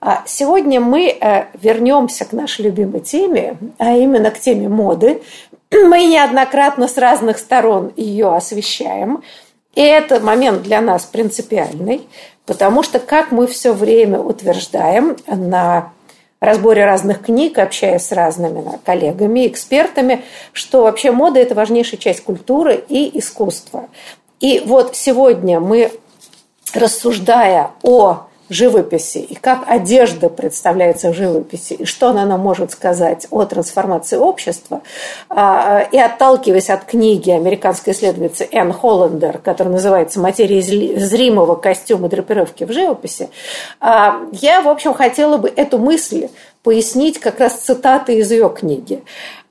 А сегодня мы э, вернемся к нашей любимой теме, а именно к теме моды. Мы неоднократно с разных сторон ее освещаем. И это момент для нас принципиальный, потому что, как мы все время утверждаем на разборе разных книг, общаясь с разными коллегами, экспертами, что вообще мода – это важнейшая часть культуры и искусства. И вот сегодня мы, рассуждая о живописи и как одежда представляется в живописи, и что она нам может сказать о трансформации общества, а, и отталкиваясь от книги американской исследовательницы Энн Холландер, которая называется «Материя зримого костюма драпировки в живописи», а, я, в общем, хотела бы эту мысль пояснить как раз цитатой из ее книги.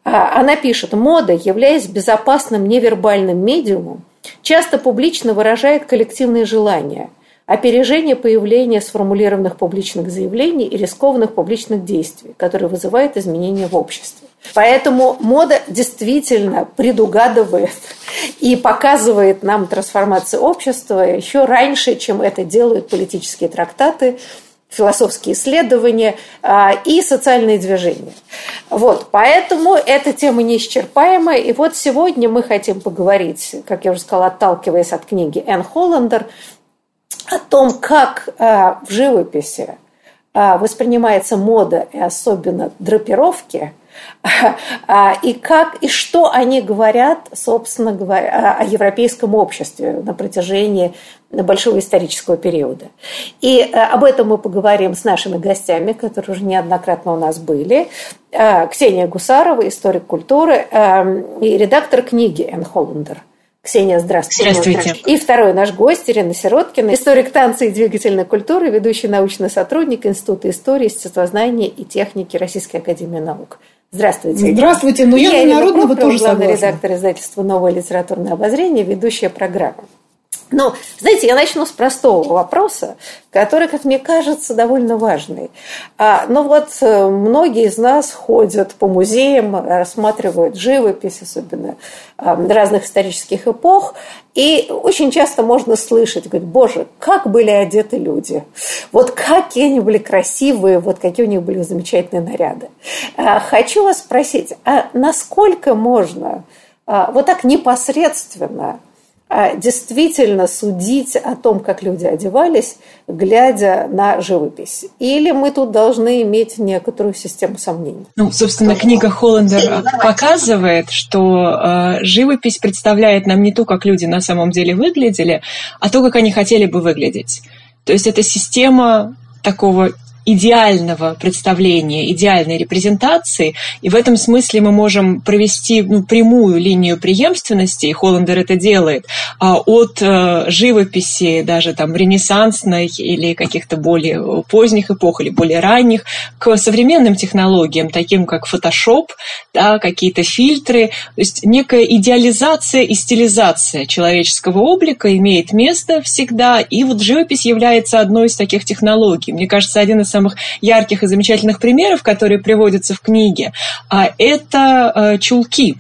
А, она пишет, мода, являясь безопасным невербальным медиумом, часто публично выражает коллективные желания – опережение появления сформулированных публичных заявлений и рискованных публичных действий, которые вызывают изменения в обществе. Поэтому мода действительно предугадывает и показывает нам трансформацию общества еще раньше, чем это делают политические трактаты, философские исследования а, и социальные движения. Вот, поэтому эта тема неисчерпаемая. И вот сегодня мы хотим поговорить, как я уже сказала, отталкиваясь от книги Энн Холландер, о том, как э, в живописи э, воспринимается мода и особенно драпировки, э, и как и что они говорят, собственно говоря, о европейском обществе на протяжении большого исторического периода. И об этом мы поговорим с нашими гостями, которые уже неоднократно у нас были. Ксения Гусарова, историк культуры и редактор книги Энн Холландер. Ксения, здравствуйте. Здравствуйте. И второй наш гость, Ирина Сироткина, историк танца и двигательной культуры, ведущий научный сотрудник Института истории, естествознания и техники Российской Академии Наук. Здравствуйте. Здравствуйте, но я, я народного тоже главный редактор издательства «Новое литературное обозрение», ведущая программа. Ну, знаете, я начну с простого вопроса, который, как мне кажется, довольно важный. А, ну вот э, многие из нас ходят по музеям, рассматривают живопись, особенно а, разных исторических эпох, и очень часто можно слышать, говорить, боже, как были одеты люди, вот какие они были красивые, вот какие у них были замечательные наряды. А, хочу вас спросить, а насколько можно а, вот так непосредственно действительно судить о том, как люди одевались, глядя на живопись? Или мы тут должны иметь некоторую систему сомнений? Ну, собственно, книга Холландер показывает, что э, живопись представляет нам не то, как люди на самом деле выглядели, а то, как они хотели бы выглядеть. То есть это система такого идеального представления, идеальной репрезентации, и в этом смысле мы можем провести ну, прямую линию преемственности, и Холландер это делает, а, от э, живописи даже там ренессансной или каких-то более поздних эпох или более ранних к современным технологиям, таким как Photoshop, да, какие-то фильтры, то есть некая идеализация и стилизация человеческого облика имеет место всегда, и вот живопись является одной из таких технологий. Мне кажется, один из самых ярких и замечательных примеров, которые приводятся в книге, а это э, чулки.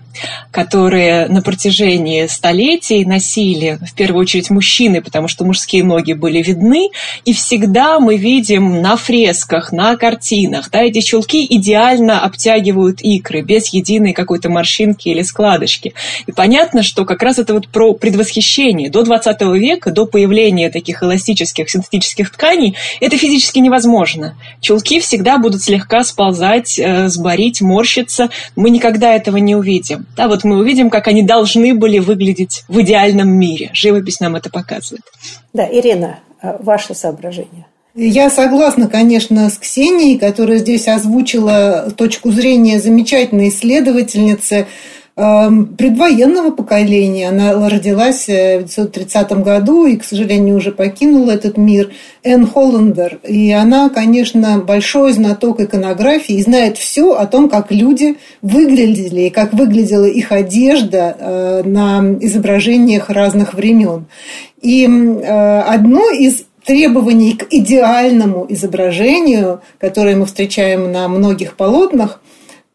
Которые на протяжении столетий носили, в первую очередь, мужчины, потому что мужские ноги были видны, и всегда мы видим на фресках, на картинах, да, эти чулки идеально обтягивают икры, без единой какой-то морщинки или складочки. И понятно, что как раз это вот про предвосхищение. До 20 века, до появления таких эластических синтетических тканей, это физически невозможно. Чулки всегда будут слегка сползать, э, сборить, морщиться. Мы никогда этого не увидим. Да, вот мы увидим, как они должны были выглядеть в идеальном мире. Живопись нам это показывает. Да, Ирина, э, ваше соображение. Я согласна, конечно, с Ксенией, которая здесь озвучила точку зрения замечательной исследовательницы предвоенного поколения. Она родилась э, в 1930 году и, к сожалению, уже покинула этот мир. Энн Холландер. И она, конечно, большой знаток иконографии и знает все о том, как люди выглядели и как выглядела их одежда э, на изображениях разных времен. И э, одно из требований к идеальному изображению, которое мы встречаем на многих полотнах,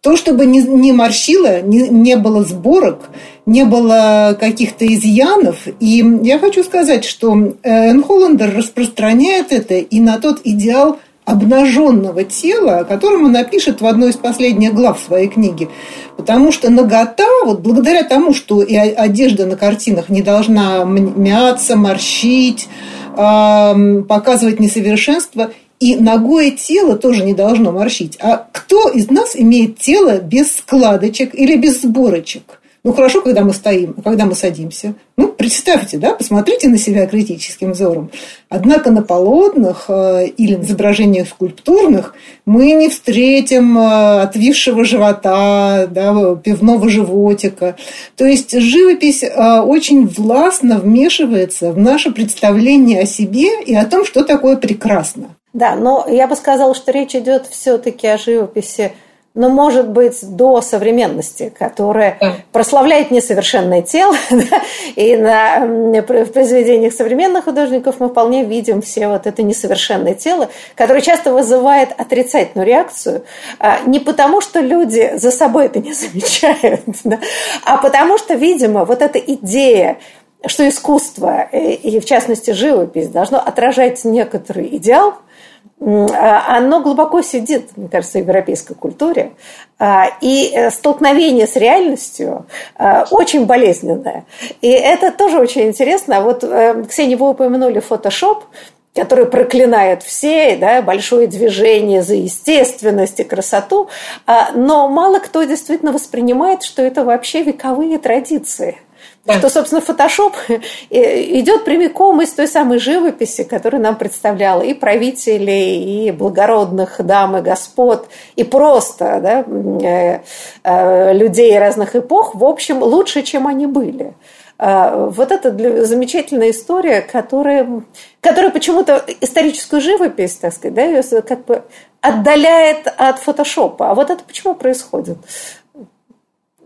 то, чтобы не, не морщило, не, не было сборок, не было каких-то изъянов. И я хочу сказать, что э, Энн Холландер распространяет это и на тот идеал обнаженного тела, о котором она пишет в одной из последних глав своей книги. Потому что нагота, вот благодаря тому, что и одежда на картинах не должна мяться, морщить, показывать несовершенство – и ногое тело тоже не должно морщить. А кто из нас имеет тело без складочек или без сборочек? Ну, хорошо, когда мы стоим, а когда мы садимся. Ну, представьте, да, посмотрите на себя критическим взором. Однако на полотнах э, или на изображениях скульптурных мы не встретим э, отвисшего живота, да, пивного животика. То есть живопись э, очень властно вмешивается в наше представление о себе и о том, что такое прекрасно. Да, но я бы сказала, что речь идет все-таки о живописи, ну, может быть, до современности, которая прославляет несовершенное тело. Да? И на, в произведениях современных художников мы вполне видим все вот это несовершенное тело, которое часто вызывает отрицательную реакцию. А, не потому, что люди за собой это не замечают, да? а потому что, видимо, вот эта идея что искусство, э, и в частности живопись, должно отражать некоторый идеал, оно глубоко сидит, мне кажется, в европейской культуре. А, и э, столкновение с реальностью а, очень болезненное. И это тоже очень интересно. Вот, э, Ксения, вы упомянули фотошоп, который проклинает все, да, большое движение за естественность и красоту, но мало кто действительно воспринимает, что это вообще вековые традиции – Что, собственно, фотошоп идет прямиком из той самой живописи, которую нам представляла и правителей, и благородных дам и господ, и просто да, э, э, людей разных эпох, в общем, лучше, чем они были. А, вот это замечательная история, которая, которая почему-то историческую живопись, так сказать, да, ее как бы отдаляет от фотошопа. А вот это почему происходит?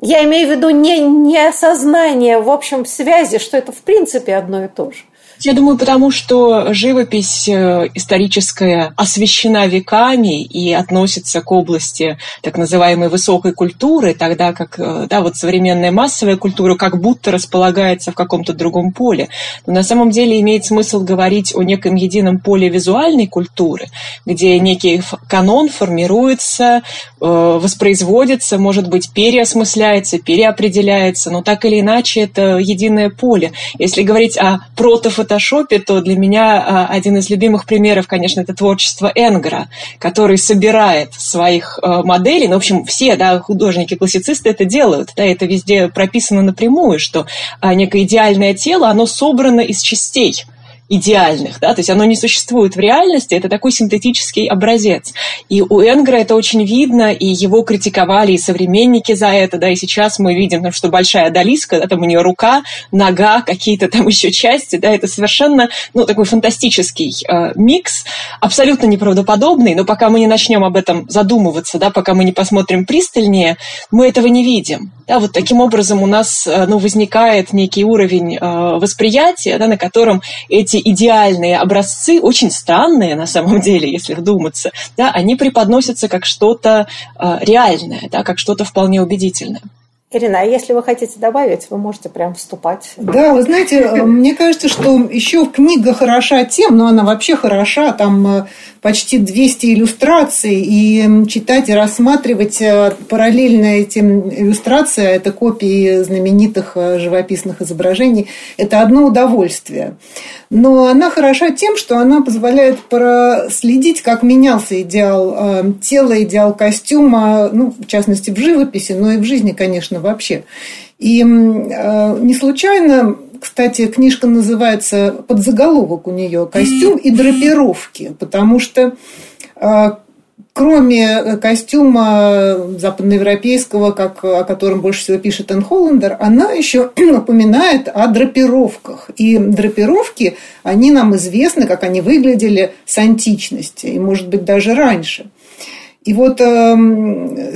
Я имею в виду не, не осознание, в общем, связи, что это в принципе одно и то же. Я думаю, потому что живопись э, историческая освещена веками и относится к области так называемой высокой культуры, тогда как э, да, вот современная массовая культура как будто располагается в каком-то другом поле. Но на самом деле имеет смысл говорить о неком едином поле визуальной культуры, где некий канон формируется, э, воспроизводится, может быть, переосмысляется, переопределяется, но так или иначе это единое поле. Если говорить о протофотографии, фотошопе, то для меня а, один из любимых примеров, конечно, это творчество Энгра, который собирает своих а, моделей, ну, в общем, все да, художники-классицисты это делают, да, это везде прописано напрямую, что а, некое идеальное тело, оно собрано из частей – идеальных, да, то есть оно не существует в реальности, это такой синтетический образец. И у Энгра это очень видно, и его критиковали и современники за это, да, и сейчас мы видим, что большая Адалиска, да, там у нее рука, нога, какие-то там еще части, да, это совершенно, ну, такой фантастический э, микс, абсолютно неправдоподобный, но пока мы не начнем об этом задумываться, да, пока мы не посмотрим пристальнее, мы этого не видим. Да, вот таким образом у нас, э, ну, возникает некий уровень э, восприятия, да, на котором эти идеальные образцы, очень странные на самом деле, если вдуматься, да, они преподносятся как что-то э, реальное, да, как что-то вполне убедительное. Ирина, а если вы хотите добавить, вы можете прям вступать. Да, вы знаете, э, мне кажется, что еще книга хороша тем, но она вообще хороша, там э, почти 200 иллюстраций, и читать и рассматривать э, параллельно этим иллюстрации, это копии знаменитых живописных изображений, это одно удовольствие. Но она хороша тем, что она позволяет проследить, как менялся идеал тела, идеал костюма, ну, в частности, в живописи, но и в жизни, конечно, конечно, вообще. И э, не случайно, кстати, книжка называется подзаголовок у нее «Костюм и драпировки», потому что э, кроме костюма западноевропейского, как, о котором больше всего пишет Энн Холландер, она еще напоминает о драпировках. И драпировки, они нам известны, как они выглядели с античности, и, может быть, даже раньше – и вот э,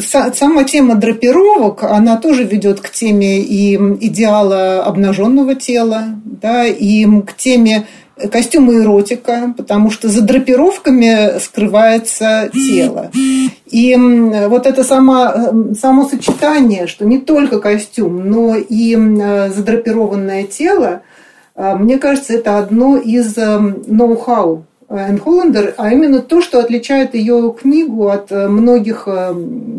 сама тема драпировок, она тоже ведет к теме и идеала обнаженного тела, да, и к теме костюма эротика, потому что за драпировками скрывается тело. И вот это само, э, само сочетание, что не только костюм, но и задрапированное тело, э, мне кажется, это одно из э, ноу-хау Энн Холландер, а именно то, что отличает ее книгу от э, многих э,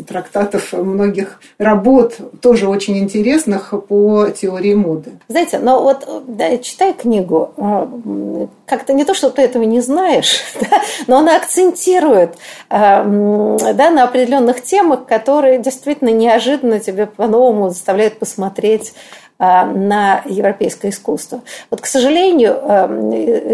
трактатов, многих работ, тоже очень интересных по теории моды. Знаете, но вот да, читая книгу, э, как-то не то, что ты этого не знаешь, да, но она акцентирует да, на определенных темах, которые действительно неожиданно тебе по-новому заставляют посмотреть на европейское искусство. Вот, к сожалению, а,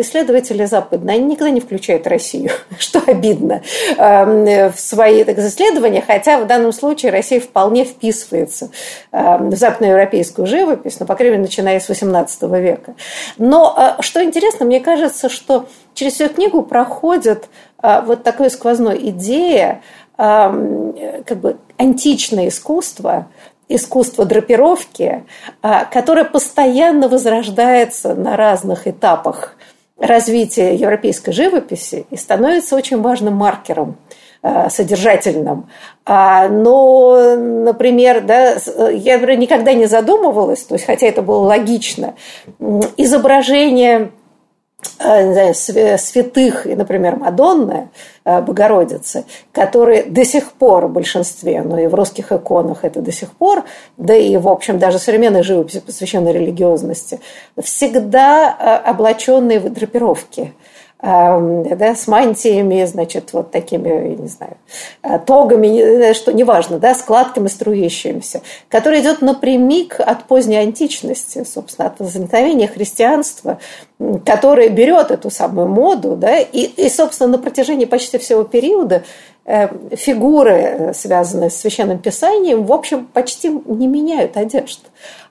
исследователи западные, они никогда не включают Россию, что обидно, а, в свои так, исследования, хотя в данном случае Россия вполне вписывается в западноевропейскую живопись, ну, по крайней мере, начиная с XVIII века. Но что интересно, мне кажется, что через всю книгу проходит вот такая сквозная идея, как бы античное искусство, искусство драпировки, а, которое постоянно возрождается на разных этапах развития европейской живописи и становится очень важным маркером а, содержательным. А, но, например, да, я никогда не задумывалась, то есть, хотя это было логично, изображение Э, святых, и, например, Мадонны, э, Богородицы, которые до сих пор в большинстве, но и в русских иконах это до сих пор, да и, в общем, даже современной живописи, посвященной религиозности, всегда э, облаченные в драпировки – да, с мантиями, значит, вот такими, я не знаю, э, тогами, что неважно, да, складками струящимися, который идет напрямик от поздней античности, собственно, от возникновения христианства, которое берет эту самую моду, да, и, и, собственно, на протяжении почти всего периода э, фигуры, э, связанные с священным писанием, в общем, почти не меняют одежд.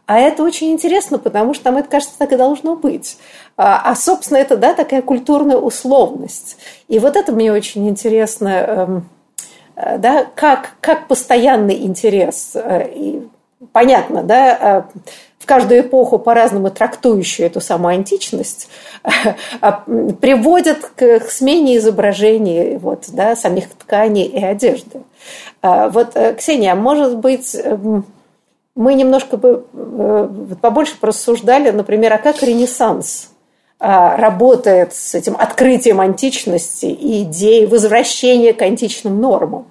А это очень интересно, потому что нам это кажется так и должно быть. А, а, собственно, это да, такая культурная условность. И вот это мне очень интересно, эм, э, да, как, как постоянный интерес. Э, и понятно, да, э, в каждую эпоху по-разному трактующую эту самую античность, приводит к, к смене изображений вот, да, самих тканей и одежды. Вот, Ксения, может быть, эм, мы немножко бы э, побольше просуждали, например, а как Ренессанс а, работает с этим открытием античности и идеей возвращения к античным нормам.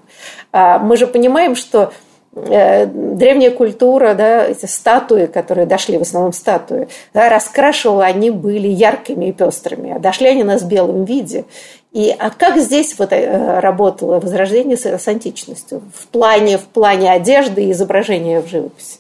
А, мы же понимаем, что э, древняя культура, да, эти статуи, которые дошли, в основном статуи, да, раскрашивала они были яркими и пестрыми, а дошли они нас в белом виде. И, а как здесь вот э, работало возрождение с, античностью в плане, в плане одежды и изображения в живописи?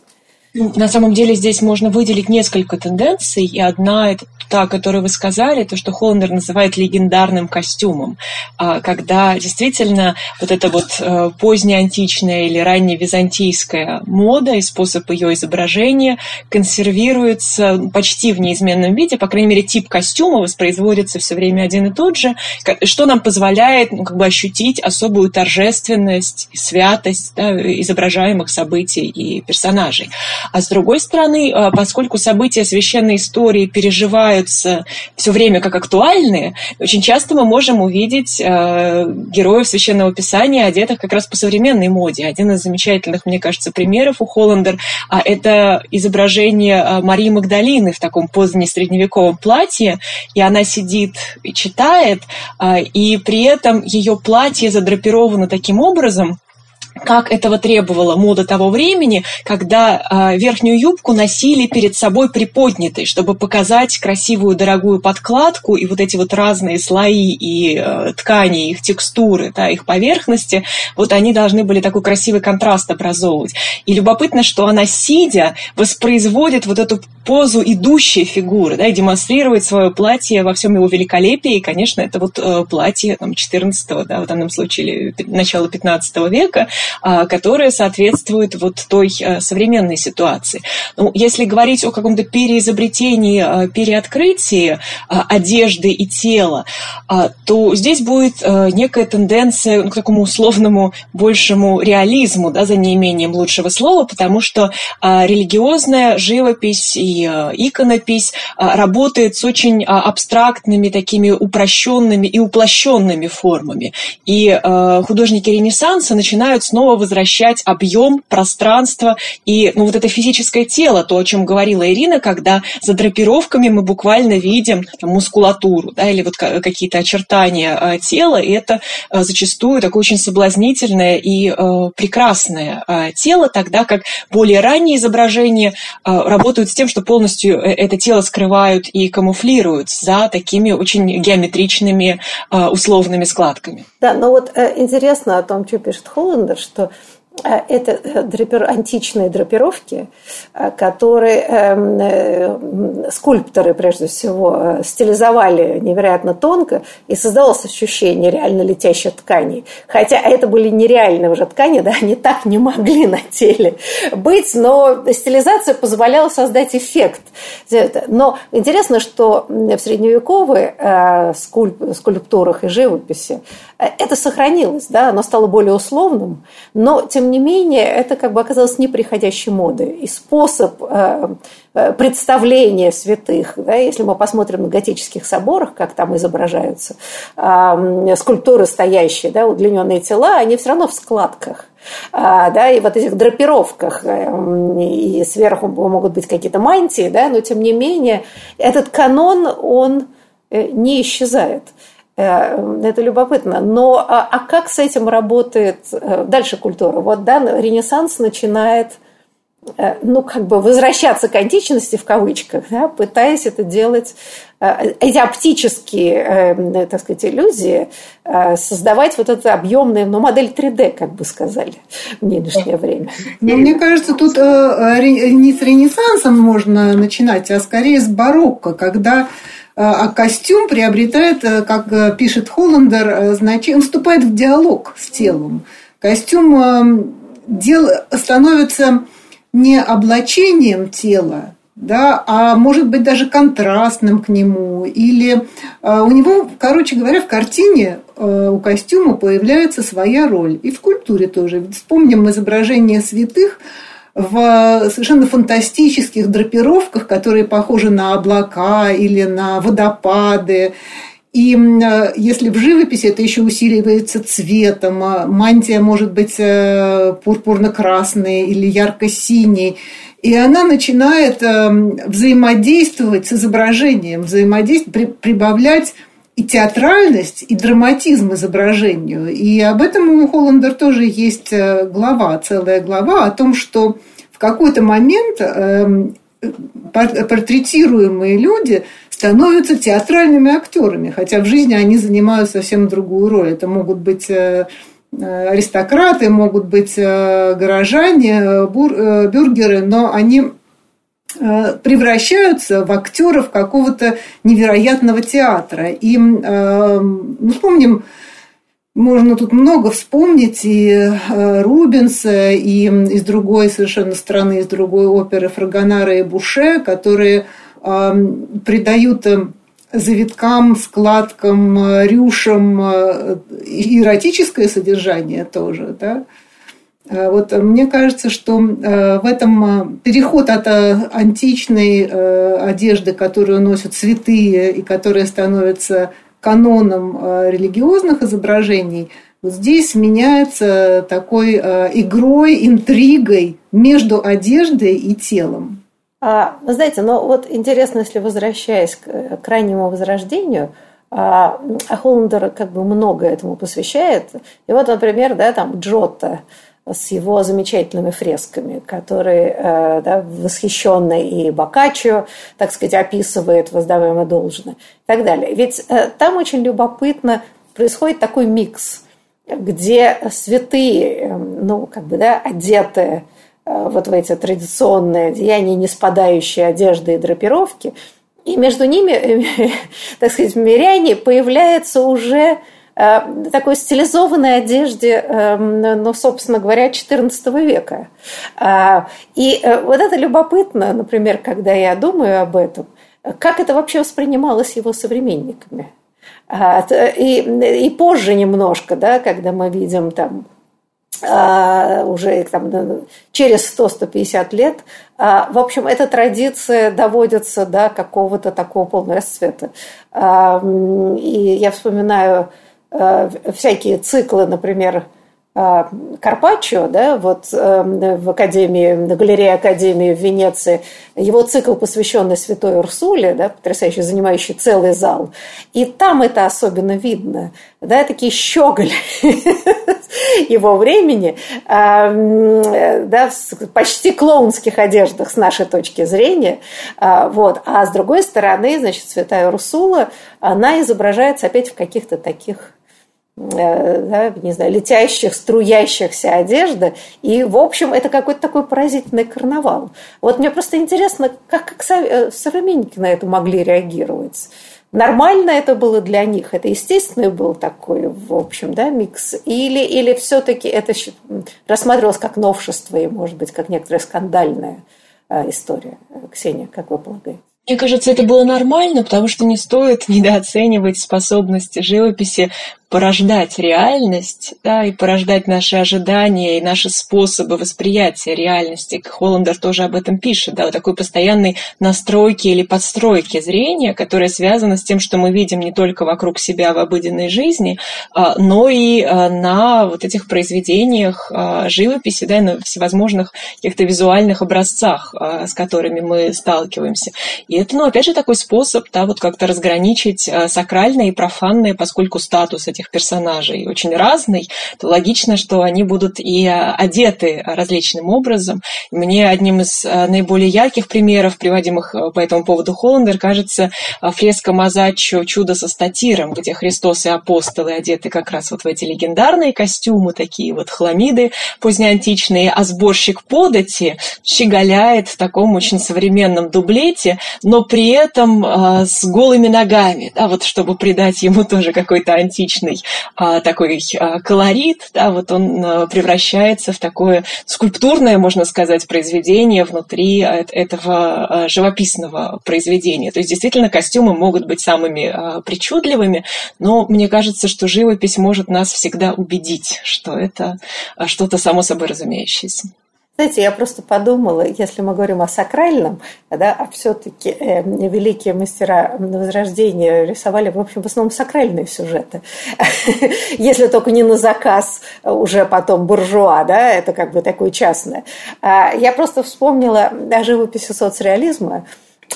На самом деле здесь можно выделить несколько тенденций, и одна это та, которую вы сказали, то, что Холландер называет легендарным костюмом, а, когда действительно вот эта вот э, поздняя античная или ранняя византийская мода и способ ее изображения консервируется почти в неизменном виде, по крайней мере, тип костюма воспроизводится все время один и тот же, что нам позволяет ну, как бы ощутить особую торжественность, святость да, изображаемых событий и персонажей. А с другой стороны, поскольку события священной истории переживаются все время как актуальные, очень часто мы можем увидеть героев священного писания, одетых как раз по современной моде. Один из замечательных, мне кажется, примеров у Холландер – это изображение Марии Магдалины в таком позднесредневековом платье, и она сидит и читает, и при этом ее платье задрапировано таким образом, как этого требовала мода того времени, когда э, верхнюю юбку носили перед собой приподнятой, чтобы показать красивую дорогую подкладку и вот эти вот разные слои и э, ткани, их текстуры, да, их поверхности, вот они должны были такой красивый контраст образовывать. И любопытно, что она, сидя, воспроизводит вот эту позу идущей фигуры, да, и демонстрирует свое платье во всем его великолепии. И, конечно, это вот э, платье там, 14 да, в данном случае, или начала 15 века, а, которая соответствует вот той а, современной ситуации. Ну, если говорить о каком-то переизобретении, а, переоткрытии одежды и тела, то здесь будет некая тенденция к такому условному большему реализму, да, за неимением лучшего слова, потому что религиозная живопись и иконопись работает с очень абстрактными, такими упрощенными и уплощенными формами. И художники Ренессанса начинают снова снова возвращать объем, пространство и ну, вот это физическое тело, то, о чем говорила Ирина, когда за драпировками мы буквально видим там, мускулатуру да, или вот какие-то очертания э, тела, и это э, зачастую такое очень соблазнительное и э, прекрасное тело, тогда как более ранние изображения работают с тем, что полностью э, это тело скрывают и камуфлируют за такими очень геометричными условными складками. Да, но вот э, интересно о том, что пишет Холландер, что это э, драпир, античные драпировки, э, которые э, скульпторы, прежде всего, стилизовали невероятно тонко, и создалось ощущение реально летящей ткани. Хотя это были нереальные уже ткани, да, они так не могли на теле быть, но стилизация позволяла создать эффект. Но интересно, что в средневековой э, скульптурах и живописи это сохранилось, да, оно стало более условным, но, тем не менее, это как бы оказалось неприходящей модой. И способ э, э, представления святых, да, если мы посмотрим на готических соборах, как там изображаются э, скульптуры стоящие, да, удлиненные тела, они все равно в складках. А, да, и вот этих драпировках, и сверху могут быть какие-то мантии, да, но тем не менее этот канон, он не исчезает. Э, это любопытно. Но а, а как с этим работает э, дальше культура? Вот да, Ренессанс начинает э, ну, как бы возвращаться к античности в кавычках, да, пытаясь это делать, эти оптические, так сказать, иллюзии, создавать вот эту объемную, ну, модель 3D, как бы сказали в нынешнее время. Ну, мне кажется, тут не с Ренессансом можно начинать, а скорее с барокко, когда а костюм приобретает, э, как э, пишет Холландер, э, значение, он вступает в диалог с телом. Костюм дел, становится не облачением тела, да, а может быть даже контрастным к нему. Или у него, короче говоря, в картине у костюма появляется своя роль. И в культуре тоже. Вспомним изображение святых – в совершенно фантастических драпировках, которые похожи на облака или на водопады. И если в живописи это еще усиливается цветом, а мантия может быть э, пурпурно-красной или ярко-синей, и она начинает э, взаимодействовать с изображением, взаимодействовать, прибавлять и театральность, и драматизм изображению. И об этом у Холландер тоже есть э, глава, целая глава о том, что в какой-то момент эм, портретируемые люди становятся театральными актерами, хотя в жизни они занимают совсем другую роль. Это могут быть э, аристократы, могут быть э, горожане, бюргеры, но они Э, превращаются в актеров какого-то невероятного театра. И, э, ну, вспомним, можно тут много вспомнить и э, Рубенса, и из другой совершенно страны, из другой оперы Фрагонара и Буше, которые придают завиткам, складкам, рюшам эротическое содержание тоже, да, Вот мне кажется, что в этом переход от античной одежды, которую носят святые и которая становится каноном религиозных изображений, вот здесь меняется такой игрой, интригой между одеждой и телом. А, вы знаете, но вот интересно, если возвращаясь к, к раннему возрождению, а, а Холландер как бы много этому посвящает. И вот, например, да, там Джотто с его замечательными фресками, которые э, да, восхищенно и Боккаччо, так сказать, описывает, воздаваемо должно, и так далее. Ведь э, там очень любопытно происходит такой микс, где святые, э, ну, как бы, да, одетые вот в эти традиционные одеяния, не спадающие одежды и драпировки. И между ними, так сказать, в миряне появляется уже такой стилизованной одежде, эм, ну, собственно говоря, XIV века. А, и э, вот это любопытно, например, когда я думаю об этом, как это вообще воспринималось его современниками. А, и, и позже немножко, да, когда мы видим там а, уже там, через 100-150 лет. В общем, эта традиция доводится до какого-то такого полного расцвета. И я вспоминаю всякие циклы, например, а, Карпаччо, да, вот эм, в Академии, на галерее Академии в Венеции, его цикл, посвященный Святой Урсуле, да, потрясающий, занимающий целый зал. И там это особенно видно. Да, такие щеголи его времени, а, да, в почти клоунских одеждах с нашей точки зрения. А, вот. А с другой стороны, значит, Святая Урсула, она изображается опять в каких-то таких Э, да, не знаю, летящих, струящихся одежды. И, в общем, это какой-то такой поразительный карнавал. Вот мне просто интересно, как, как э, современники на это могли реагировать. Нормально это было для них? Это естественный был такой, в общем, да, микс? Или, или все-таки это рассматривалось как новшество и, может быть, как некоторая скандальная э, история? Ксения, как вы полагаете? Мне кажется, это было нормально, потому что не стоит недооценивать способности живописи порождать реальность, да, и порождать наши ожидания и наши способы восприятия реальности. Холландер тоже об этом пишет, да, вот такой постоянной настройки или подстройки зрения, которая связана с тем, что мы видим не только вокруг себя в обыденной жизни, а, но и а, на вот этих произведениях а, живописи, да, на всевозможных каких-то визуальных образцах, с которыми мы сталкиваемся. И это, ну, опять же, такой способ, да, вот как-то разграничить сакральное и профанное, поскольку статус этих персонажей очень разный, то логично, что они будут и э, одеты различным образом. Мне одним из э, наиболее ярких примеров, приводимых э, по этому поводу Холландер, кажется фреска Мазаччо «Чудо со статиром», где Христос и апостолы одеты как раз вот в эти легендарные костюмы, такие вот хламиды позднеантичные, а сборщик подати щеголяет в таком очень современном дублете, но при этом с голыми ногами, да, вот чтобы придать ему тоже какой-то античный необычный а, такой а, колорит, да, вот он а, превращается в такое скульптурное, можно сказать, произведение внутри этого живописного произведения. То есть действительно костюмы могут быть самыми причудливыми, но мне кажется, что живопись может нас всегда убедить, что это что-то само собой разумеющееся. Знаете, я просто подумала, если мы говорим о сакральном, да, а все-таки э, великие мастера Возрождения рисовали, в общем, в основном сакральные сюжеты. Если только не на заказ уже потом буржуа, да, это как бы такое частное. А я просто вспомнила о живописи соцреализма,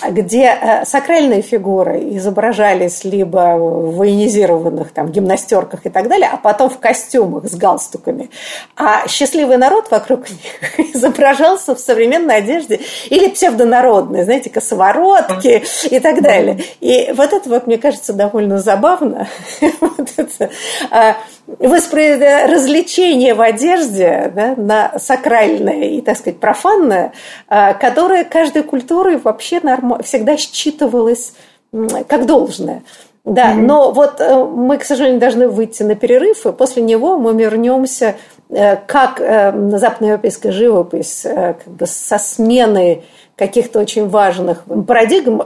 где э, сакральные фигуры изображались либо в военизированных там, гимнастерках и так далее, а потом в костюмах с галстуками. А счастливый народ вокруг них изображался в современной одежде или псевдонародной, знаете, косоворотки и так далее. И вот это вот, мне кажется, довольно забавно. вот это, а, воспри... развлечение в одежде да, на сакральное и, так сказать, профанное, а, которое каждой культурой вообще норм... всегда считывалось как должное. Да, mm-hmm. но вот э, мы, к сожалению, должны выйти на перерыв, и после него мы вернемся, э, как э, западноевропейская живопись как бы со смены каких-то очень важных парадигм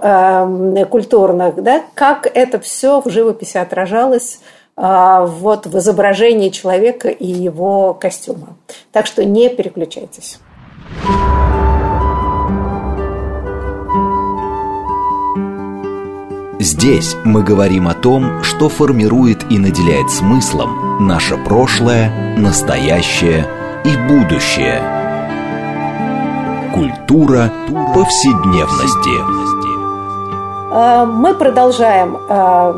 культурных, да, как это все в живописи отражалось вот в изображении человека и его костюма. Так что не переключайтесь. Здесь мы говорим о том, что формирует и наделяет смыслом наше прошлое, настоящее и будущее. Культура повседневности. Э, мы продолжаем э,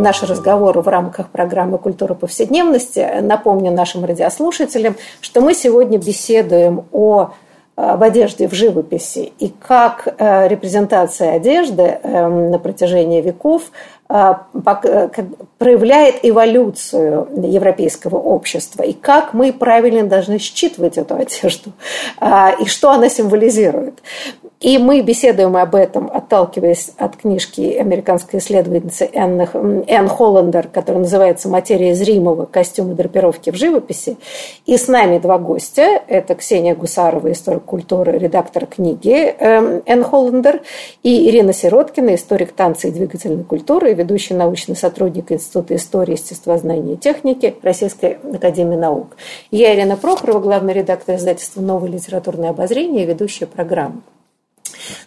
наш разговор в рамках программы «Культура повседневности». Напомню нашим радиослушателям, что мы сегодня беседуем о в одежде в живописи и как э, репрезентация одежды на протяжении веков проявляет эволюцию европейского общества и как мы правильно должны считывать эту одежду и что она символизирует. И мы беседуем об этом, отталкиваясь от книжки американской исследовательницы Энн, Энн Холландер, которая называется «Материя зримого. Костюмы драпировки в живописи». И с нами два гостя. Это Ксения Гусарова, историк культуры, редактор книги эм, Энн Холландер, и Ирина Сироткина, историк танца и двигательной культуры, ведущий научный сотрудник Института истории, естествознания и техники Российской Академии Наук. Я Ирина Прохорова, главный редактор издательства «Новое литературное обозрение» и ведущая программы.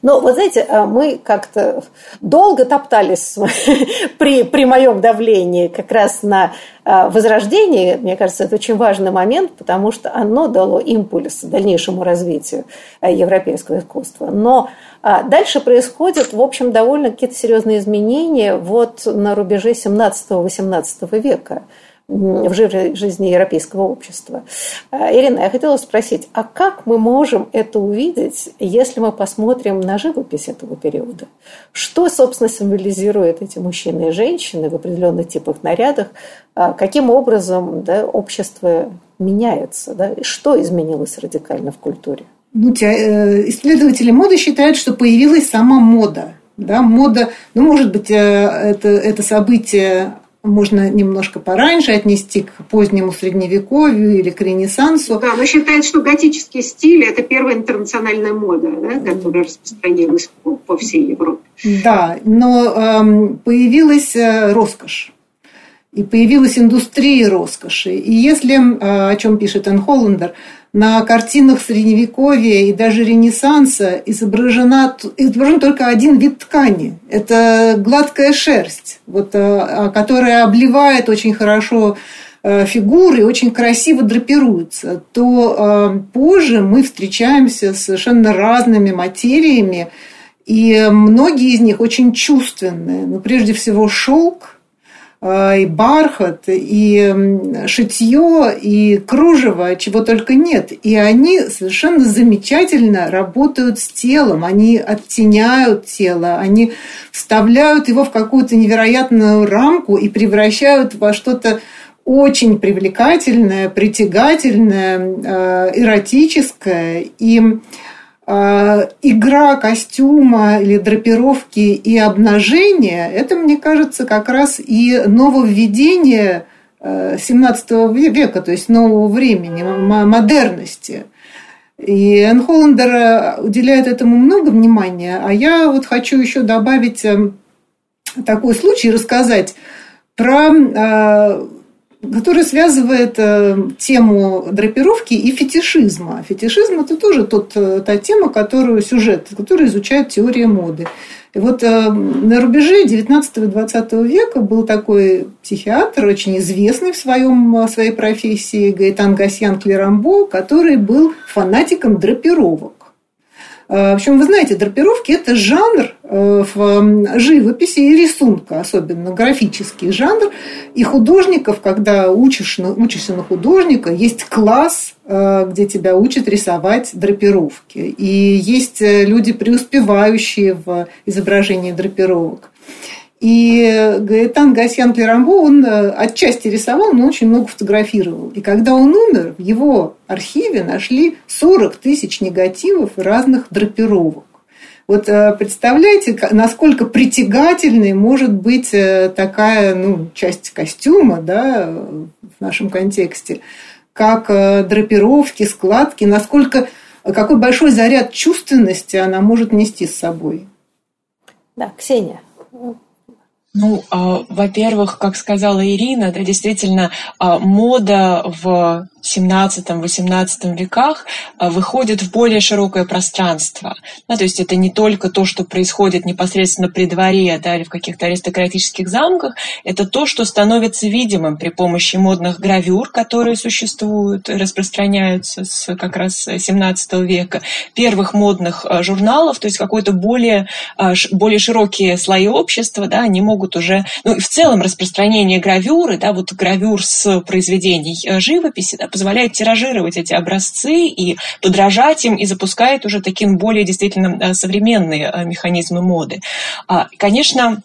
Но вот знаете, а, мы как-то долго топтались при, при моем давлении как раз на а, возрождение. Мне кажется, это очень важный момент, потому что оно дало импульс дальнейшему развитию а, европейского искусства. Но дальше происходят, в общем, довольно какие-то серьезные изменения вот на рубеже 17-18 века в жизни европейского общества. А, Ирина, я хотела спросить, а как мы можем это увидеть, если мы посмотрим на живопись этого периода? Что, собственно, символизируют эти мужчины и женщины в определенных типах нарядах? А, каким образом да, общество меняется? Да? И что изменилось радикально в культуре? Ну, э, исследователи моды считают, что появилась сама мода. Да, мода, ну, может быть, э, это, это событие можно немножко пораньше отнести к позднему средневековью или к Ренессансу. Да, но считают, что готический стиль – это первая интернациональная мода, да, которая распространилась по, по всей Европе. Да, но эм, появилась э, роскошь. И появилась индустрия роскоши. И если, э, о чем пишет Энн Холландер, на картинах Средневековья и даже Ренессанса изображена, изображен только один вид ткани. Это гладкая шерсть, вот, э, которая обливает очень хорошо э, фигуры очень красиво драпируется, то э, позже мы встречаемся с совершенно разными материями, и многие из них очень чувственные. Но прежде всего шелк – а, и бархат, и шитье, и кружево, чего только нет. И они совершенно замечательно работают с телом, они оттеняют тело, они вставляют его в какую-то невероятную рамку и превращают во что-то очень привлекательное, притягательное, а, эротическое. И игра костюма или драпировки и обнажения, это, мне кажется, как раз и нововведение 17 э, века, то есть нового времени, модерности. И Энн Холландер уделяет этому много внимания, а я вот хочу еще добавить э, такой случай, рассказать про э, который связывает э, тему драпировки и фетишизма. Фетишизм – это тоже тот, э, та тема, которую, сюжет, который изучает теория моды. И вот э, на рубеже 19 и 20 века был такой психиатр, очень известный в, своем, своей профессии, Гаэтан Гасьян Клерамбо, который был фанатиком драпировок. В общем, вы знаете, драпировки – это жанр Э, в живописи и рисунка, особенно графический жанр. И художников, когда учишь, учишься на художника, есть класс, э, где тебя учат рисовать драпировки. И есть э, люди, преуспевающие в изображении драпировок. И Гаэтан Гасьян Клерамбо, он отчасти рисовал, но очень много фотографировал. И когда он умер, в его архиве нашли 40 тысяч негативов разных драпировок. Вот э, представляете, насколько притягательной может быть э, такая ну, часть костюма да, в нашем контексте, как э, драпировки, складки, насколько какой большой заряд чувственности она может нести с собой. Да, Ксения. Ну, э, во-первых, как сказала Ирина, это действительно э, мода в 17-18 веках а, выходит в более широкое пространство. Да, то есть это не только то, что происходит непосредственно при дворе да, или в каких-то аристократических замках, это то, что становится видимым при помощи модных гравюр, которые существуют, распространяются с как раз 17 века, первых модных а, журналов, то есть какой-то более, а, более широкие слои общества, да, они могут уже, ну и в целом распространение гравюры, да, вот гравюр с произведений живописи, да, позволяет тиражировать эти образцы и подражать им, и запускает уже таким более действительно э, современные э, механизмы моды. А, конечно,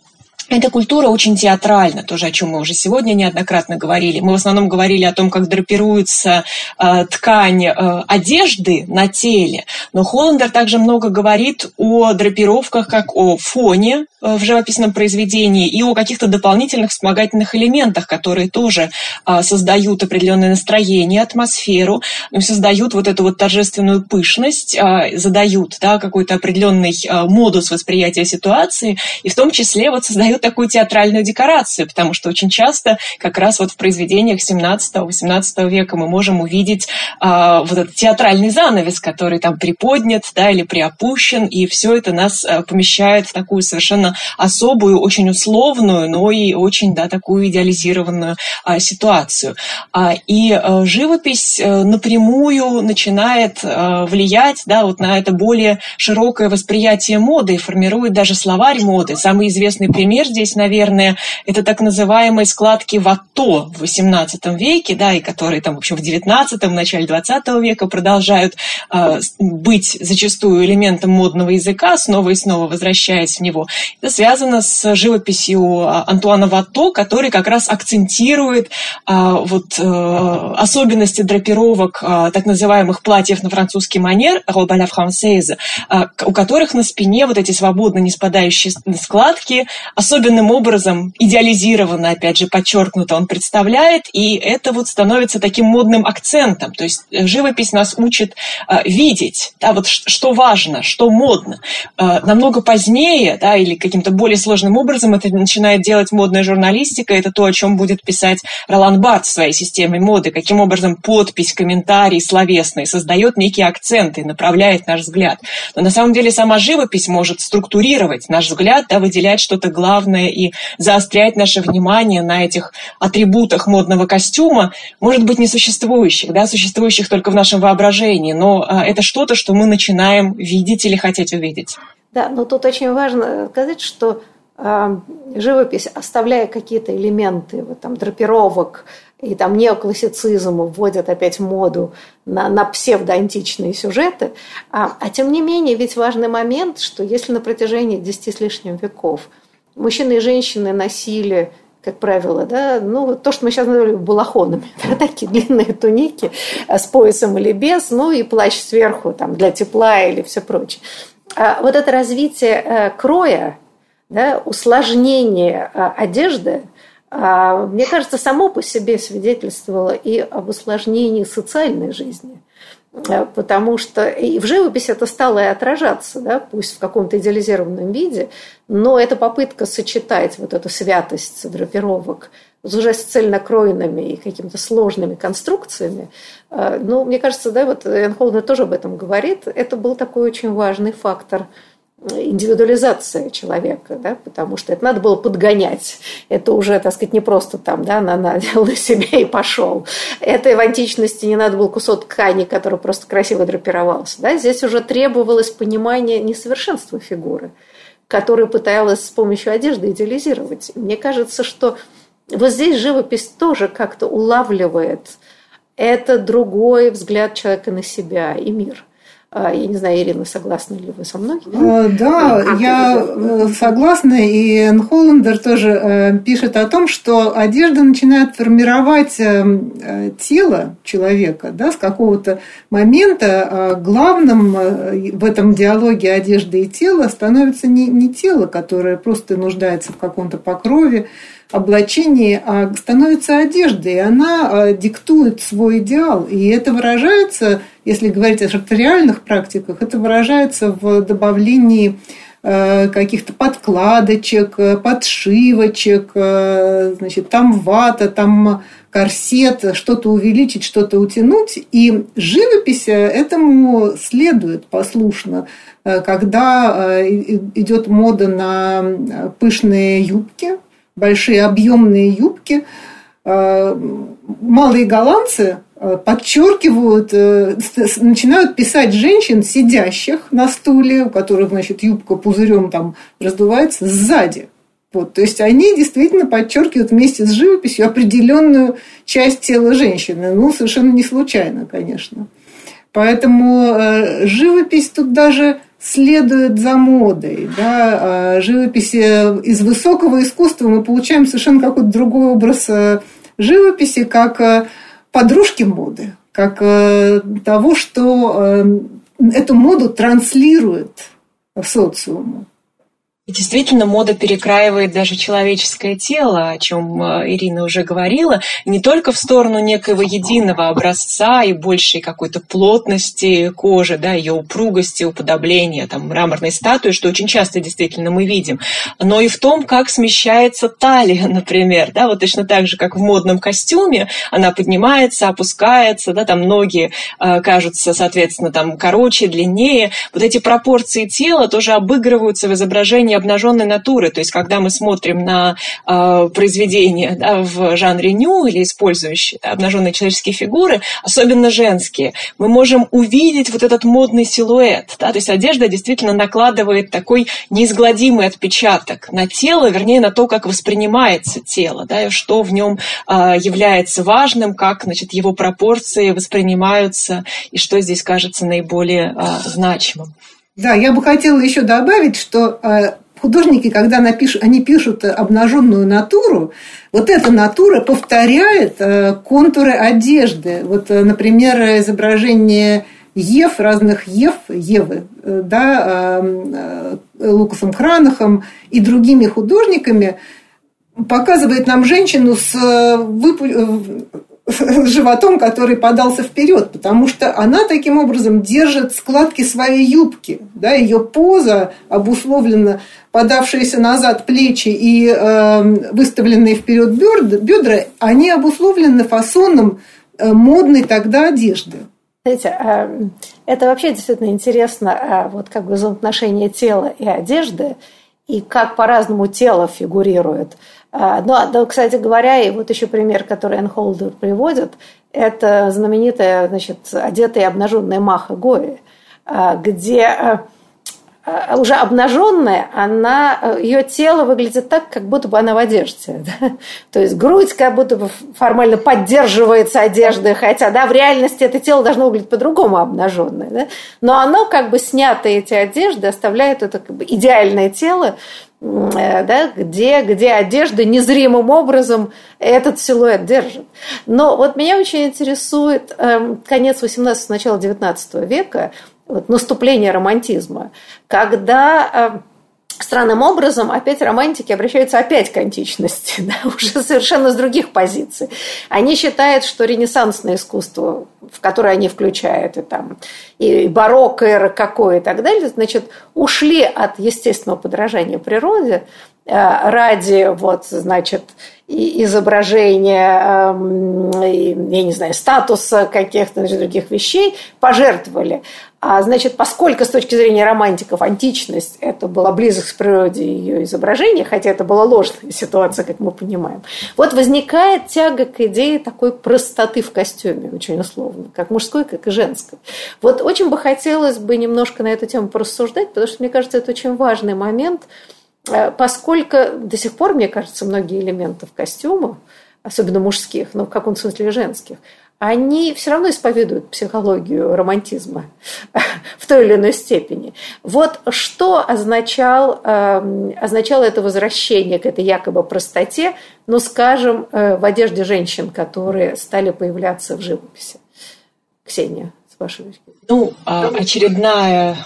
эта культура очень театральна, тоже о чем мы уже сегодня неоднократно говорили. Мы в основном говорили о том, как драпируется э, ткань э, одежды на теле, но Холландер также много говорит о драпировках как о фоне э, в живописном произведении и о каких-то дополнительных вспомогательных элементах, которые тоже э, создают определенное настроение, атмосферу, ну, создают вот эту вот торжественную пышность, э, задают да, какой-то определенный э, модус восприятия ситуации, и в том числе вот создают создают такую театральную декорацию, потому что очень часто как раз вот в произведениях 17-18 века мы можем увидеть а, вот этот театральный занавес, который там приподнят, да, или приопущен, и все это нас а, помещает в такую совершенно особую, очень условную, но и очень, да, такую идеализированную а, ситуацию. А, и а, живопись а, напрямую начинает влиять, да, вот на это более широкое восприятие моды и формирует даже словарь моды. Самый известный пример здесь, наверное, это так называемые складки ватто в XVIII веке, да, и которые там, в общем, в XIX, начале XX века продолжают э, быть зачастую элементом модного языка, снова и снова возвращаясь в него. Это связано с живописью а, Антуана Ватто, который как раз акцентирует э, вот, э, особенности драпировок э, так называемых платьев на французский манер, robe à э, у которых на спине вот эти свободно не спадающие складки, особенным образом идеализированно, опять же, подчеркнуто он представляет, и это вот становится таким модным акцентом. То есть э, живопись нас учит э, видеть, да, вот что важно, что модно. Э, намного позднее, да, или каким-то более сложным образом это начинает делать модная журналистика, это то, о чем будет писать Ролан Барт в своей системе моды, каким образом подпись, комментарий словесный создает некие акценты, направляет наш взгляд. Но на самом деле сама живопись может структурировать наш взгляд, да, выделять что-то главное главное и заострять наше внимание на этих атрибутах модного костюма, может быть, несуществующих, да, существующих только в нашем воображении, но а, это что-то, что мы начинаем видеть или хотеть увидеть. Да, но тут очень важно сказать, что э, живопись, оставляя какие-то элементы вот, там, драпировок и там неоклассицизм вводят опять моду на, на псевдоантичные сюжеты. А, а тем не менее, ведь важный момент, что если на протяжении десяти с лишним веков – мужчины и женщины носили как правило, да, ну, то, что мы сейчас называли балахонами, да, такие длинные туники э, с поясом или без, ну, и плащ сверху там, для тепла или все прочее. А вот это развитие э, кроя, да, усложнение э, одежды, мне кажется, само по себе свидетельствовало и об усложнении социальной жизни – потому что и в живописи это стало и отражаться, да, пусть в каком-то идеализированном виде, но эта попытка сочетать вот эту святость драпировок уже с цельнокроенными и какими-то сложными конструкциями, э, ну, мне кажется, да, вот Энн Холдер тоже об этом говорит, это был такой очень важный фактор – индивидуализация человека, да, потому что это надо было подгонять. Это уже, так сказать, не просто там, да, на надел на себе и пошел. Это в античности не надо был кусок ткани, который просто красиво драпировался. Да. Здесь уже требовалось понимание несовершенства фигуры, которую пыталась с помощью одежды идеализировать. Мне кажется, что вот здесь живопись тоже как-то улавливает это другой взгляд человека на себя и мир – я не знаю, Ирина, согласны ли вы со мной? А, да, я э, согласна, и Энн Холландер тоже э, пишет о том, что одежда начинает формировать э, тело человека да, с какого-то момента. А главным в этом диалоге одежды и тела становится не, не тело, которое просто нуждается в каком-то покрове, облачении а становится одеждой, и она а, диктует свой идеал. И это выражается, если говорить о реальных практиках, это выражается в добавлении каких-то подкладочек, подшивочек, значит, там вата, там корсет, что-то увеличить, что-то утянуть. И живопись этому следует послушно. Когда идет мода на пышные юбки, большие объемные юбки, малые голландцы Э, подчеркивают, э, начинают писать женщин, сидящих на стуле, у которых, значит, юбка пузырем там раздувается, сзади. Вот, то есть они действительно подчеркивают вместе с живописью определенную часть тела женщины. Ну, совершенно не случайно, конечно. Поэтому э, живопись тут даже следует за модой. Да? А живопись из высокого искусства мы получаем совершенно какой-то другой образ живописи, как подружки моды, как э, того, что э, эту моду транслирует социуму. И действительно, мода перекраивает даже человеческое тело, о чем э, Ирина уже говорила, не только в сторону некоего единого образца и большей какой-то плотности кожи, да, ее упругости, уподобления там, мраморной статуи, что очень часто действительно мы видим, но и в том, как смещается талия, например, да, вот точно так же, как в модном костюме, она поднимается, опускается, да, там ноги э, кажутся, соответственно, там короче, длиннее. Вот эти пропорции тела тоже обыгрываются в изображении произведения обнаженной натуры. То есть, когда мы смотрим на э, произведения да, в жанре ню или использующие да, обнаженные человеческие фигуры, особенно женские, мы можем увидеть вот этот модный силуэт. Да? То есть, одежда действительно накладывает такой неизгладимый отпечаток на тело, вернее, на то, как воспринимается тело, да, что в нем э, является важным, как значит, его пропорции воспринимаются и что здесь кажется наиболее э, значимым. Да, я бы хотела еще добавить, что художники, когда напишут, они пишут обнаженную натуру, вот эта натура повторяет э, контуры одежды. Вот, э, например, изображение Ев, разных Ев, Евы, э, да, Лукасом Хранахом и другими художниками показывает нам женщину с животом, который подался вперед, потому что она таким образом держит складки своей юбки. Да, ее поза обусловлена подавшиеся назад плечи и э, выставленные вперед бедра, они обусловлены фасоном э, модной тогда одежды. Знаете, э, это вообще действительно интересно, э, вот как бы взаимоотношение тела и одежды, и как по-разному тело фигурирует – а, ну, а, кстати говоря, и вот еще пример, который Энн Холдер приводит, это знаменитая, значит, одетая и обнаженная Маха Гои, а, где уже обнаженная, она, ее тело выглядит так, как будто бы она в одежде. Да? То есть грудь как будто бы формально поддерживается одеждой, хотя да, в реальности это тело должно выглядеть по-другому обнаженное. Да? Но оно как бы снято эти одежды, оставляет это как бы идеальное тело, да, где, где одежда незримым образом этот силуэт держит. Но вот меня очень интересует э, конец 18 начало 19 века, вот, наступление романтизма, когда э, странным образом опять романтики обращаются опять к античности, да, уже совершенно с других позиций. Они считают, что ренессансное искусство, в которое они включают и, там, и барокко, и рококо и так далее, значит, ушли от естественного подражания природе ради, вот, значит, изображения, эм, я не знаю, статуса каких-то других вещей, пожертвовали. А значит, поскольку с точки зрения романтиков античность это была близость к природе ее изображения, хотя это была ложная ситуация, как мы понимаем, вот возникает тяга к идее такой простоты в костюме, очень условно, как мужской, как и женской. Вот очень бы хотелось бы немножко на эту тему порассуждать, потому что, мне кажется, это очень важный момент, э, поскольку до сих пор, мне кажется, многие элементы в костюмах, особенно мужских, но в каком смысле женских, они все равно исповедуют психологию романтизма в той или иной степени. Вот что означал, э, означало это возвращение к этой якобы простоте, ну, скажем, э, в одежде женщин, которые стали появляться в живописи. Ксения, с вашей ну, а, очередная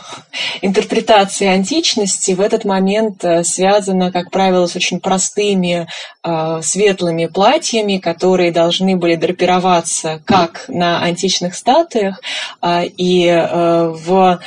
интерпретация античности в этот момент э, связана, как правило, с очень простыми а, светлыми платьями, которые должны были драпироваться как на античных статуях, а, и э, в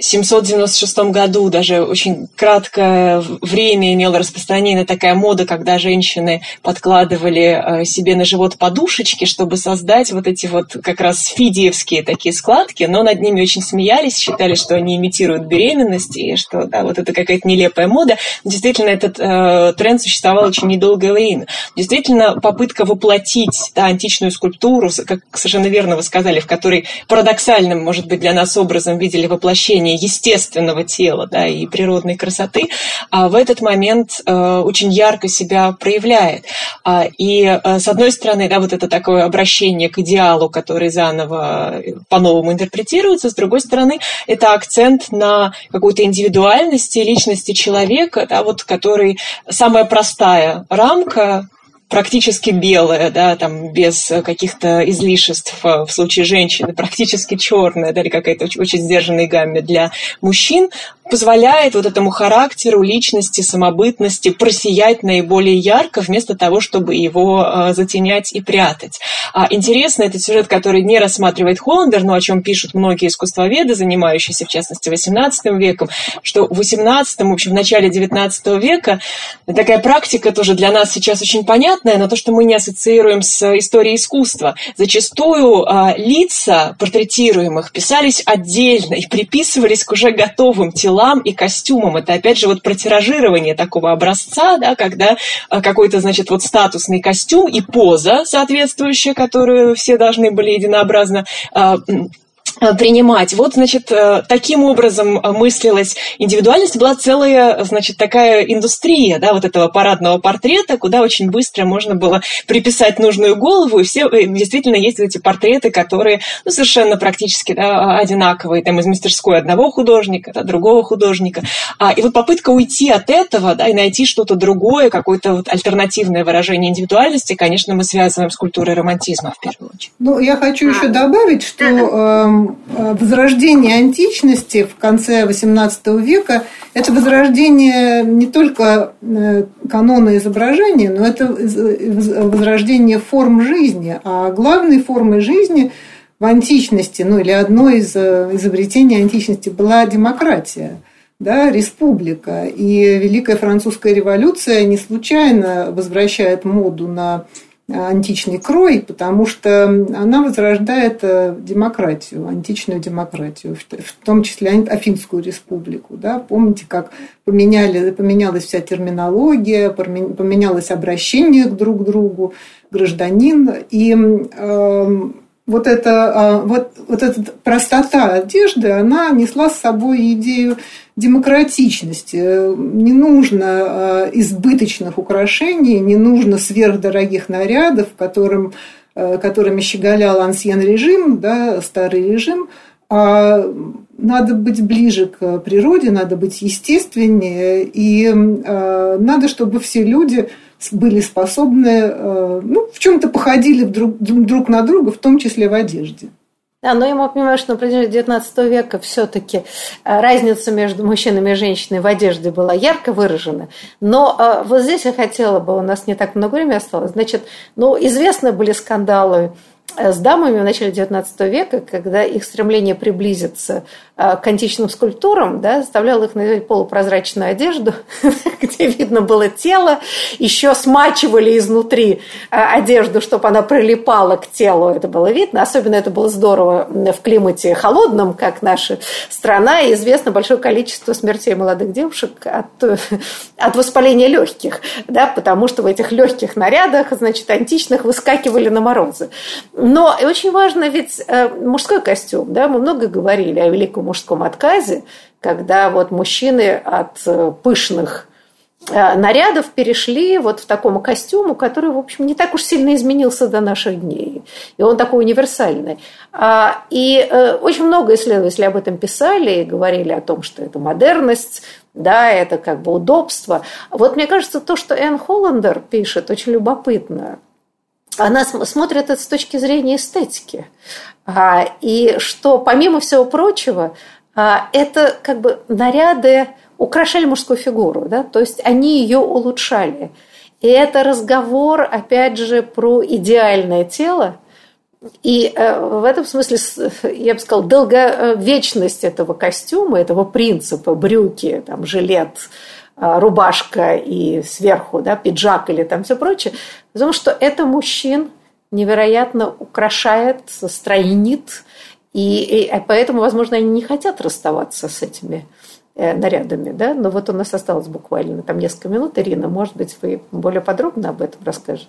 796 году даже очень краткое время имела распространение такая мода, когда женщины подкладывали э, себе на живот подушечки, чтобы создать вот эти вот как раз фидиевские такие складки, но над ними очень смеялись, считали, что они имитируют беременность, и что да, вот это какая-то нелепая мода. Действительно, этот э, тренд существовал очень недолгое время. Действительно, попытка воплотить да, античную скульптуру, как совершенно верно вы сказали, в которой парадоксальным, может быть, для нас образом видели воплощение проявление естественного тела да, и природной красоты, а в этот момент э, очень ярко себя проявляет. А, и э, с одной стороны, да, вот это такое обращение к идеалу, который заново э, по-новому интерпретируется, с другой стороны, это акцент на какую-то индивидуальности личности человека, да, вот, который самая простая рамка практически белая, да, там без каких-то излишеств в случае женщины, практически черная, да, или какая-то очень, очень сдержанная гамме для мужчин, позволяет вот этому характеру, личности, самобытности просиять наиболее ярко, вместо того, чтобы его э, затенять и прятать. А интересно, этот сюжет, который не рассматривает Холландер, но о чем пишут многие искусствоведы, занимающиеся, в частности, XVIII веком, что в XVIII, в общем, в начале XIX века такая практика тоже для нас сейчас очень понятная, но то, что мы не ассоциируем с историей искусства. Зачастую э, лица портретируемых писались отдельно и приписывались к уже готовым телам, и костюмам. Это, опять же, вот про тиражирование такого образца, да, когда а, какой-то, значит, вот статусный костюм и поза соответствующая, которую все должны были единообразно Э, принимать. Вот, значит, э, таким образом мыслилась индивидуальность. Была целая, значит, такая индустрия, да, вот этого парадного портрета, куда очень быстро можно было приписать нужную голову, и все, э, действительно, есть эти портреты, которые, ну, совершенно практически, да, одинаковые, там, из мастерской одного художника, да, другого художника. А, и вот попытка уйти от этого, да, и найти что-то другое, какое-то вот альтернативное выражение индивидуальности, конечно, мы связываем с культурой романтизма, в первую очередь. Ну, я хочу еще добавить, что Э, возрождение античности в конце XVIII века – это возрождение не только э, канона изображения, но это возрождение форм жизни. А главной формой жизни в античности, ну или одно из э, изобретений античности была демократия да, республика. И Великая Французская революция не случайно возвращает моду на античный крой, потому что она возрождает э, демократию, античную демократию, в том числе Афинскую республику. Да? Помните, как поменяли, поменялась вся терминология, поменялось обращение друг к другу, гражданин. И э, вот, это, а, вот, вот эта простота одежды, она несла с собой идею демократичности. Не нужно а, избыточных украшений, не нужно сверхдорогих нарядов, которым, а, которыми щеголял ансьен режим, да, старый режим, а надо быть ближе к природе, надо быть естественнее, и надо, чтобы все люди были способны, ну, в чем-то походили друг, друг на друга, в том числе в одежде. Да, но я понимаю, что на протяжении 19 века все-таки э, разница между мужчинами и женщинами в одежде была ярко выражена. Но э, вот здесь я хотела бы, у нас не так много времени осталось, значит, ну, известны были скандалы с дамами в начале XIX века, когда их стремление приблизиться э, к античным скульптурам да, заставляло их надевать полупрозрачную одежду, где видно было тело, еще смачивали изнутри э, одежду, чтобы она прилипала к телу, это было видно. Особенно это было здорово в климате холодном, как наша страна, и известно большое количество смертей молодых девушек от, от воспаления легких, да, потому что в этих легких нарядах, значит, античных выскакивали на морозы. Но очень важно ведь э, мужской костюм. Да? Мы много говорили о великом мужском отказе, когда вот мужчины от э, пышных э, нарядов перешли вот в такому костюму, который, в общем, не так уж сильно изменился до наших дней. И он такой универсальный. А, и очень много исследователей об этом писали и говорили о том, что это модерность, да, это как бы удобство. Вот мне кажется, то, что Энн Холландер пишет, очень любопытно она смотрит это с точки зрения эстетики. А, и что, помимо всего прочего, а, это как бы наряды украшали мужскую фигуру, да? то есть они ее улучшали. И это разговор, опять же, про идеальное тело, И э, в этом смысле, я бы сказала, долговечность этого костюма, этого принципа, брюки, там, жилет, э, рубашка и сверху да, пиджак или там все прочее, потому что это мужчин невероятно украшает, стройнит, и, и поэтому, возможно, они не хотят расставаться с этими нарядами, да, но вот у нас осталось буквально там несколько минут. Ирина, может быть, вы более подробно об этом расскажете.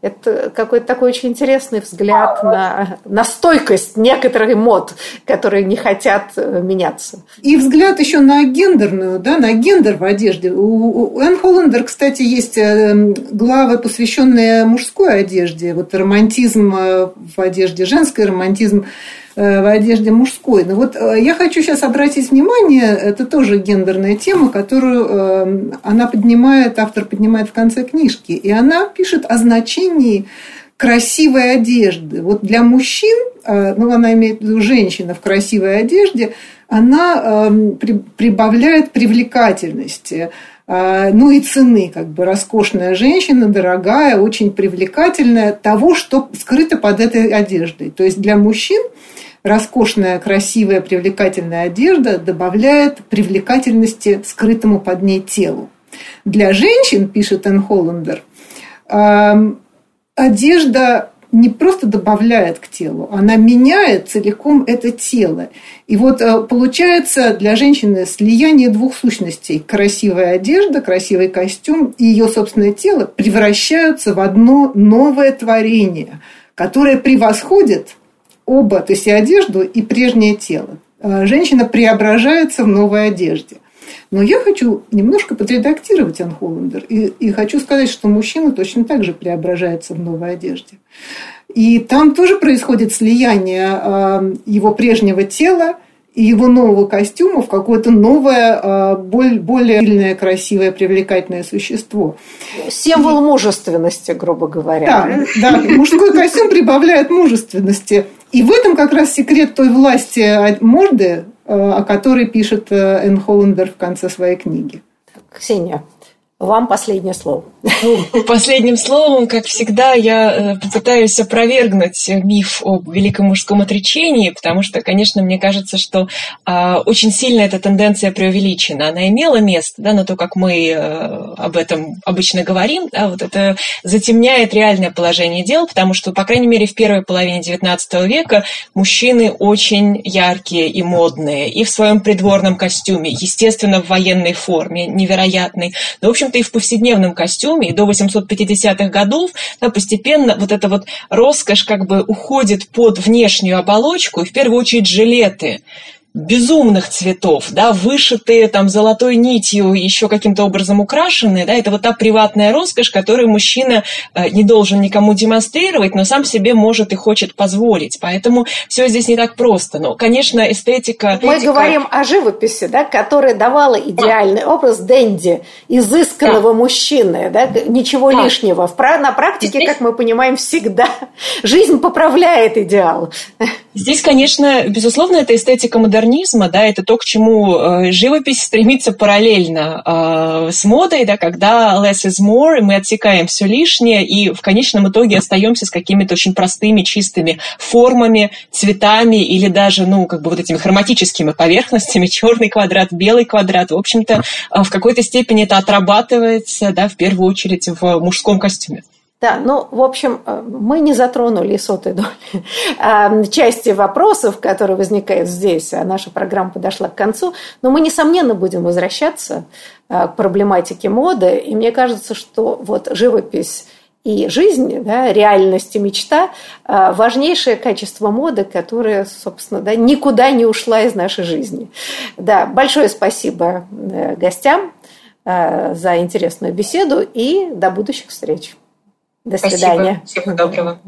Это какой-то такой очень интересный взгляд на, на стойкость некоторых мод, которые не хотят э, меняться. И взгляд еще на гендерную, да, на гендер в одежде. У, у Энн Холлендер, кстати, есть э, главы, посвященные мужской одежде. Вот романтизм в одежде, женский романтизм Э, в одежде мужской. Но вот э, я хочу сейчас обратить внимание, это тоже гендерная тема, которую э, она поднимает, автор поднимает в конце книжки. И она пишет о значении красивой одежды. Вот для мужчин, ну, она имеет в виду женщина в красивой одежде, она прибавляет привлекательности ну и цены, как бы роскошная женщина, дорогая, очень привлекательная, того, что скрыто под этой одеждой. То есть для мужчин роскошная, красивая, привлекательная одежда добавляет привлекательности скрытому под ней телу. Для женщин, пишет Энн Холландер, одежда не просто добавляет к телу, она меняет целиком это тело. И вот э, получается для женщины слияние двух сущностей. Красивая одежда, красивый костюм и ее собственное тело превращаются в одно новое творение, которое превосходит оба, то есть и одежду, и прежнее тело. А женщина преображается в новой одежде. Но я хочу немножко подредактировать Ан Холландер и, и хочу сказать, что мужчина точно так же преображается в новой одежде. И там тоже происходит слияние а, его прежнего тела и его нового костюма в какое-то новое, а, более сильное, красивое, привлекательное существо. Символ и... мужественности, грубо говоря. Да, да, мужской костюм прибавляет мужественности. И в этом как раз секрет той власти морды, э, о которой пишет э, Энн Холлендер в конце своей книги. Ксения, вам последнее слово. Ну, последним словом, как всегда, я э, попытаюсь опровергнуть миф об великом мужском отречении, потому что, конечно, мне кажется, что а, очень сильно эта тенденция преувеличена. Она имела место, да, но то, как мы а, об этом обычно говорим, да, вот это затемняет реальное положение дел, потому что, по крайней мере, в первой половине XIX века мужчины очень яркие и модные, и в своем придворном костюме, естественно, в военной форме, невероятной, но, в общем-то, и в повседневном костюме, до 850-х годов да, постепенно вот эта вот роскошь как бы уходит под внешнюю оболочку, и в первую очередь жилеты безумных цветов, да, вышитые там золотой нитью, еще каким-то образом украшенные, да, это вот та приватная роскошь, которую мужчина э, не должен никому демонстрировать, но сам себе может и хочет позволить. Поэтому все здесь не так просто. Но, конечно, эстетика... Мы эстетика... говорим о живописи, да, которая давала идеальный образ Дэнди, изысканного да. мужчины, да, ничего да. лишнего. На практике, здесь... как мы понимаем, всегда жизнь поправляет идеал. Здесь, конечно, безусловно, это эстетика модернизма, да, это то, к чему э, живопись стремится параллельно э, с модой, да, когда less is more, и мы отсекаем все лишнее, и в конечном итоге остаемся с какими-то очень простыми, чистыми формами, цветами или даже, ну, как бы вот этими хроматическими поверхностями, черный квадрат, белый квадрат. В общем-то, э, в какой-то степени это отрабатывается, да, в первую очередь в мужском костюме. Да, ну, в общем, э, мы не затронули сотой доли а, части вопросов, которые возникают здесь, а наша программа подошла к концу, но мы, несомненно, будем возвращаться э, к проблематике моды, и мне кажется, что вот живопись и жизнь, да, реальность и мечта э, – важнейшее качество моды, которое, собственно, да, никуда не ушла из нашей жизни. Да, большое спасибо гостям за интересную беседу и до будущих встреч. До свидания. Спасибо. Всего доброго.